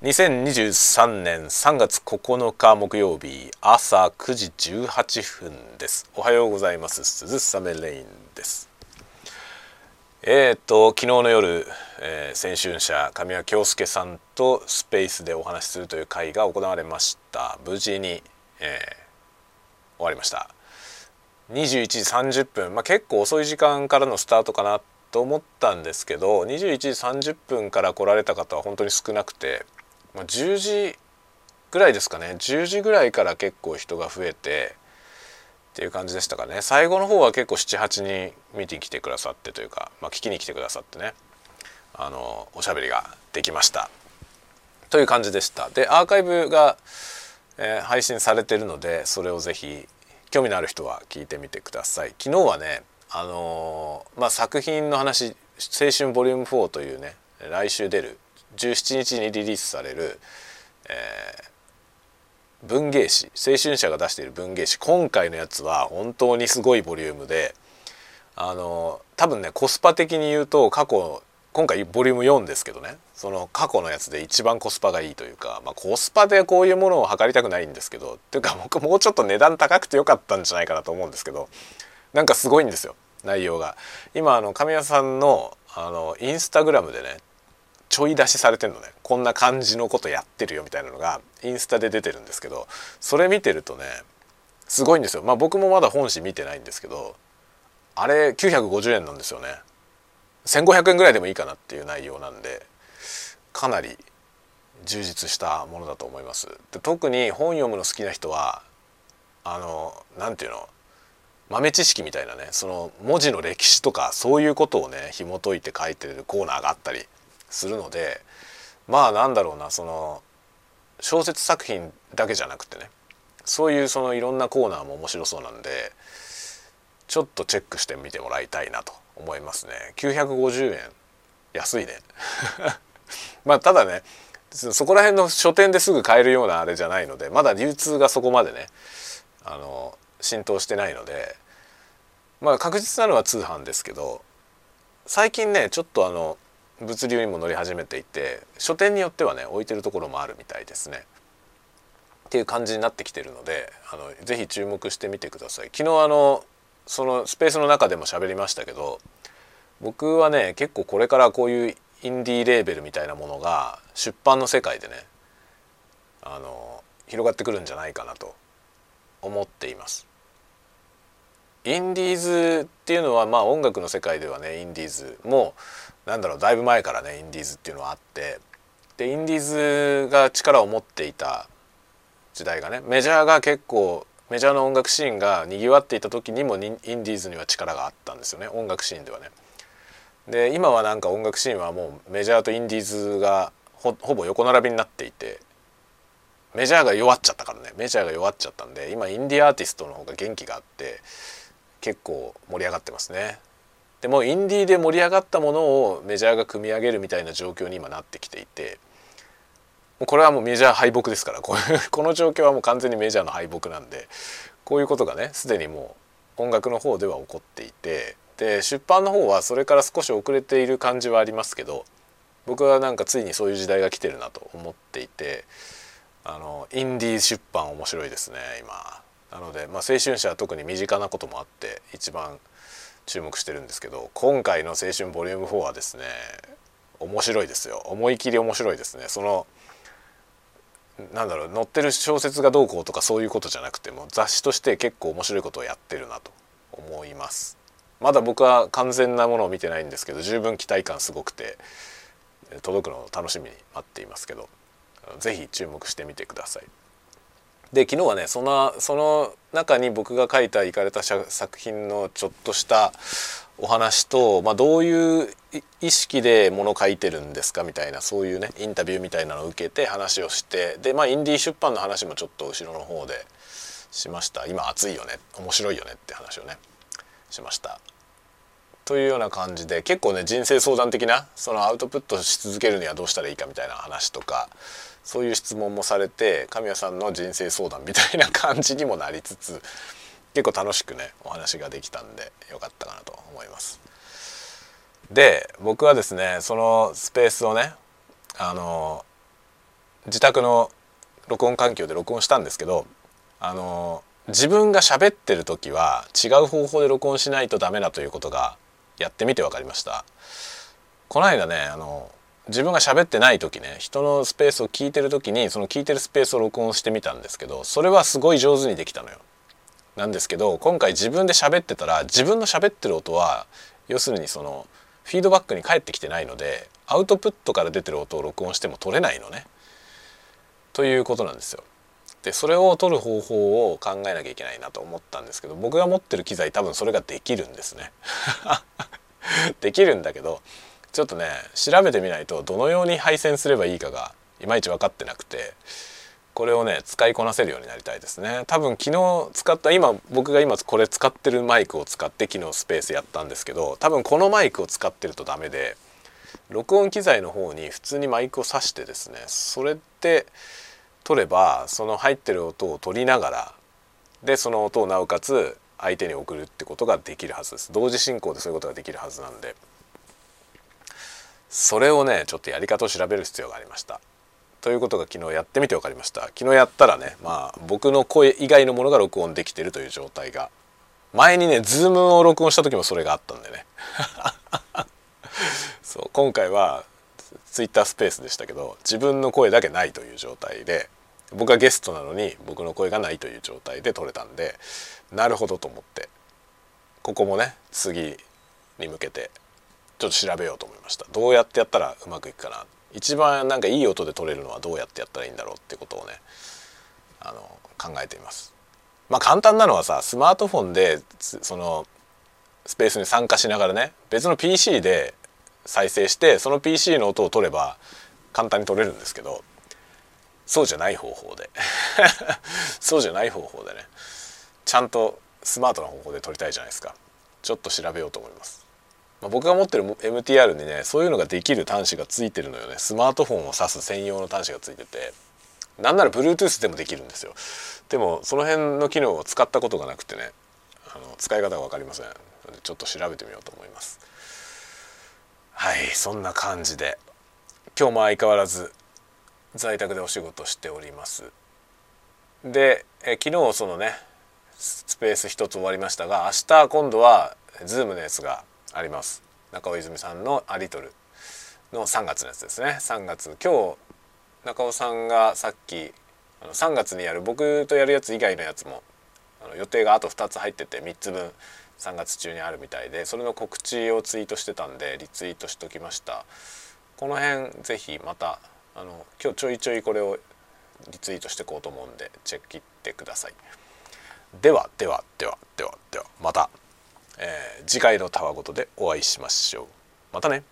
2023年3月9日木曜日朝9時18分です。おはようございます。鈴雨レインです。えーと昨日の夜、えー、先春社神谷京介さんとスペースでお話しするという会が行われました。無事に、えー、終わりました。21時30分まあ結構遅い時間からのスタートかなと思ったんですけど21時30分から来られた方は本当に少なくてまあ、10時ぐらいですかね。10時ぐらいから結構人が増えてっていう感じでしたかね。最後の方は結構78人見てきてくださってというか、まあ、聞きに来てくださってね。あのおしゃべりができました。という感じでした。でアーカイブが、えー、配信されてるのでそれをぜひ興味のある人は聞いてみてください。昨日はねあのー、まあ、作品の話「青春ボリューム4というね来週出る17日にリリースされる、えー、文芸誌青春社が出している文芸誌今回のやつは本当にすごいボリュームであの多分ねコスパ的に言うと過去今回ボリューム4ですけどねその過去のやつで一番コスパがいいというか、まあ、コスパでこういうものを測りたくないんですけどっていうか僕もうちょっと値段高くてよかったんじゃないかなと思うんですけどなんかすごいんですよ内容が。今あの神谷さんのあのインスタグラムでねちょい出しされてるのね。こんな感じのことやってるよみたいなのがインスタで出てるんですけどそれ見てるとねすごいんですよ。まあ僕もまだ本誌見てないんですけどあれ950円なんですよね。1500円ぐらいでもいいかなっていう内容なんでかなり充実したものだと思います。で特に本読むの好きな人はあの何て言うの豆知識みたいなねその文字の歴史とかそういうことをね紐解いて書いてるコーナーがあったりするのでまあなんだろうなその小説作品だけじゃなくてねそういうそのいろんなコーナーも面白そうなんでちょっとチェックしてみてもらいたいなと思いますね。950円。安いね。まあただねそこら辺の書店ですぐ買えるようなあれじゃないのでまだ流通がそこまでねあの浸透してないのでまあ確実なのは通販ですけど最近ねちょっとあの物流にも乗り始めていて書店によってはね置いてるところもあるみたいですね。っていう感じになってきてるのであのぜひ注目してみてください。昨日あのそのスペースの中でも喋りましたけど僕はね結構これからこういうインディーレーベルみたいなものが出版の世界でねあの広がってくるんじゃないかなと思っています。インディーズっていうのはまあ音楽の世界ではねインディーズもなんだろうだいぶ前からねインディーズっていうのはあってでインディーズが力を持っていた時代がねメジャーが結構メジャーの音楽シーンがにぎわっていた時にもインディーズには力があったんですよね音楽シーンではね。で今はなんか音楽シーンはもうメジャーとインディーズがほぼ横並びになっていてメジャーが弱っちゃったからねメジャーが弱っちゃったんで今インディーアーティストの方が元気があって結構盛り上がってますね。でもインディーで盛り上がったものをメジャーが組み上げるみたいな状況に今なってきていてこれはもうメジャー敗北ですから この状況はもう完全にメジャーの敗北なんでこういうことがねすでにもう音楽の方では起こっていてで出版の方はそれから少し遅れている感じはありますけど僕はなんかついにそういう時代が来てるなと思っていてあのインディー出版面白いですね今。なので、まあ、青春社は特に身近なこともあって一番注目してるんですけど今回の「青春ボリューム4はですね面白いですよ。思い切り面白いですね。そのなんだろう載ってる小説がどうこうとかそういうことじゃなくても雑誌として結構面白いことをやってるなと思います。まだ僕は完全なものを見てないんですけど十分期待感すごくて届くのを楽しみに待っていますけど是非注目してみてください。で昨日はねそのその中に僕が書いたいかれた作品のちょっとしたお話と、まあ、どういう意識でもの書いてるんですかみたいなそういうねインタビューみたいなのを受けて話をしてでまあインディー出版の話もちょっと後ろの方でしました今熱いよね面白いよねって話をねしました。というような感じで結構ね人生相談的なそのアウトプットし続けるにはどうしたらいいかみたいな話とかそういう質問もされて神谷さんの人生相談みたいな感じにもなりつつ結構楽しくねお話ができたんでよかったかなと思います。で僕はですねそのスペースをねあの自宅の録音環境で録音したんですけどあの自分が喋ってる時は違う方法で録音しないとダメだということがやってみて分かりましたこの間ねあの自分が喋ってない時ね人のスペースを聞いてる時にその聞いてるスペースを録音してみたんですけどそれはすごい上手にできたのよなんですけど今回自分で喋ってたら自分の喋ってる音は要するにそのフィードバックに返ってきてないのでアウトプットから出てる音を録音しても取れないのねということなんですよ。でそれを取る方法を考えなきゃいけないなと思ったんですけど僕が持ってる機材多分それができるんですね。できるんだけどちょっとね調べてみないとどのように配線すればいいかがいまいち分かってなくてこれをね使いこなせるようになりたいですね。多分昨日使った今僕が今これ使ってるマイクを使って昨日スペースやったんですけど多分このマイクを使ってるとダメで録音機材の方に普通にマイクを挿してですねそれで取ればその入ってる音を取りながらでその音をなおかつ相手に送るってことができるはずです。同時進行でそういうことができるはずなんで。それをねちょっとやり方を調べる必要がありました。ということが昨日やってみて分かりました。昨日やったらねまあ僕の声以外のものが録音できてるという状態が。前にねズームを録音した時もそれがあったんでね。そう今回はツイッタースペースでしたけど自分の声だけないという状態で僕はゲストなのに僕の声がないという状態で撮れたんでなるほどと思ってここもね次に向けてちょっと調べようと思いました。どうやってやったらうまくいくかな。一番なんかいい音で撮れるのはどうやってやったらいいんだろうってことをねあの考えています。まあ簡単なのはさスマートフォンでそのスペースに参加しながらね別の PC で再生してその PC の音を取れば簡単に取れるんですけどそうじゃない方法で。そうじゃない方法でねちゃんとスマートな方法で撮りたいじゃないですか。ちょっと調べようと思います、まあ、僕が持ってる MTR にねそういうのができる端子がついてるのよね。スマートフォンを挿す専用の端子がついてて。なんなら Bluetooth でもできるんですよ。でもその辺の機能を使ったことがなくてね。あの使い方が分かりません。ちょっと調べてみようと思います。はいそんな感じで。今日も相変わらず在宅でお仕事しております。でえ昨日そのねスペース一つ終わりましたが明日今度は Zoom のやつがあります。中尾泉さんのアリトルの3月のやつですね。3月今日中尾さんがさっきあの3月にやる僕とやるやつ以外のやつもあの予定があと2つ入ってて3つ分3月中にあるみたいでそれの告知をツイートしてたんでリツイートしときました。この辺ぜひまたあの今日ちょいちょいこれをリツイートしていこうと思うんでチェック切ってください。ではではではではではまた、えー、次回のたわごとでお会いしましょう。またね。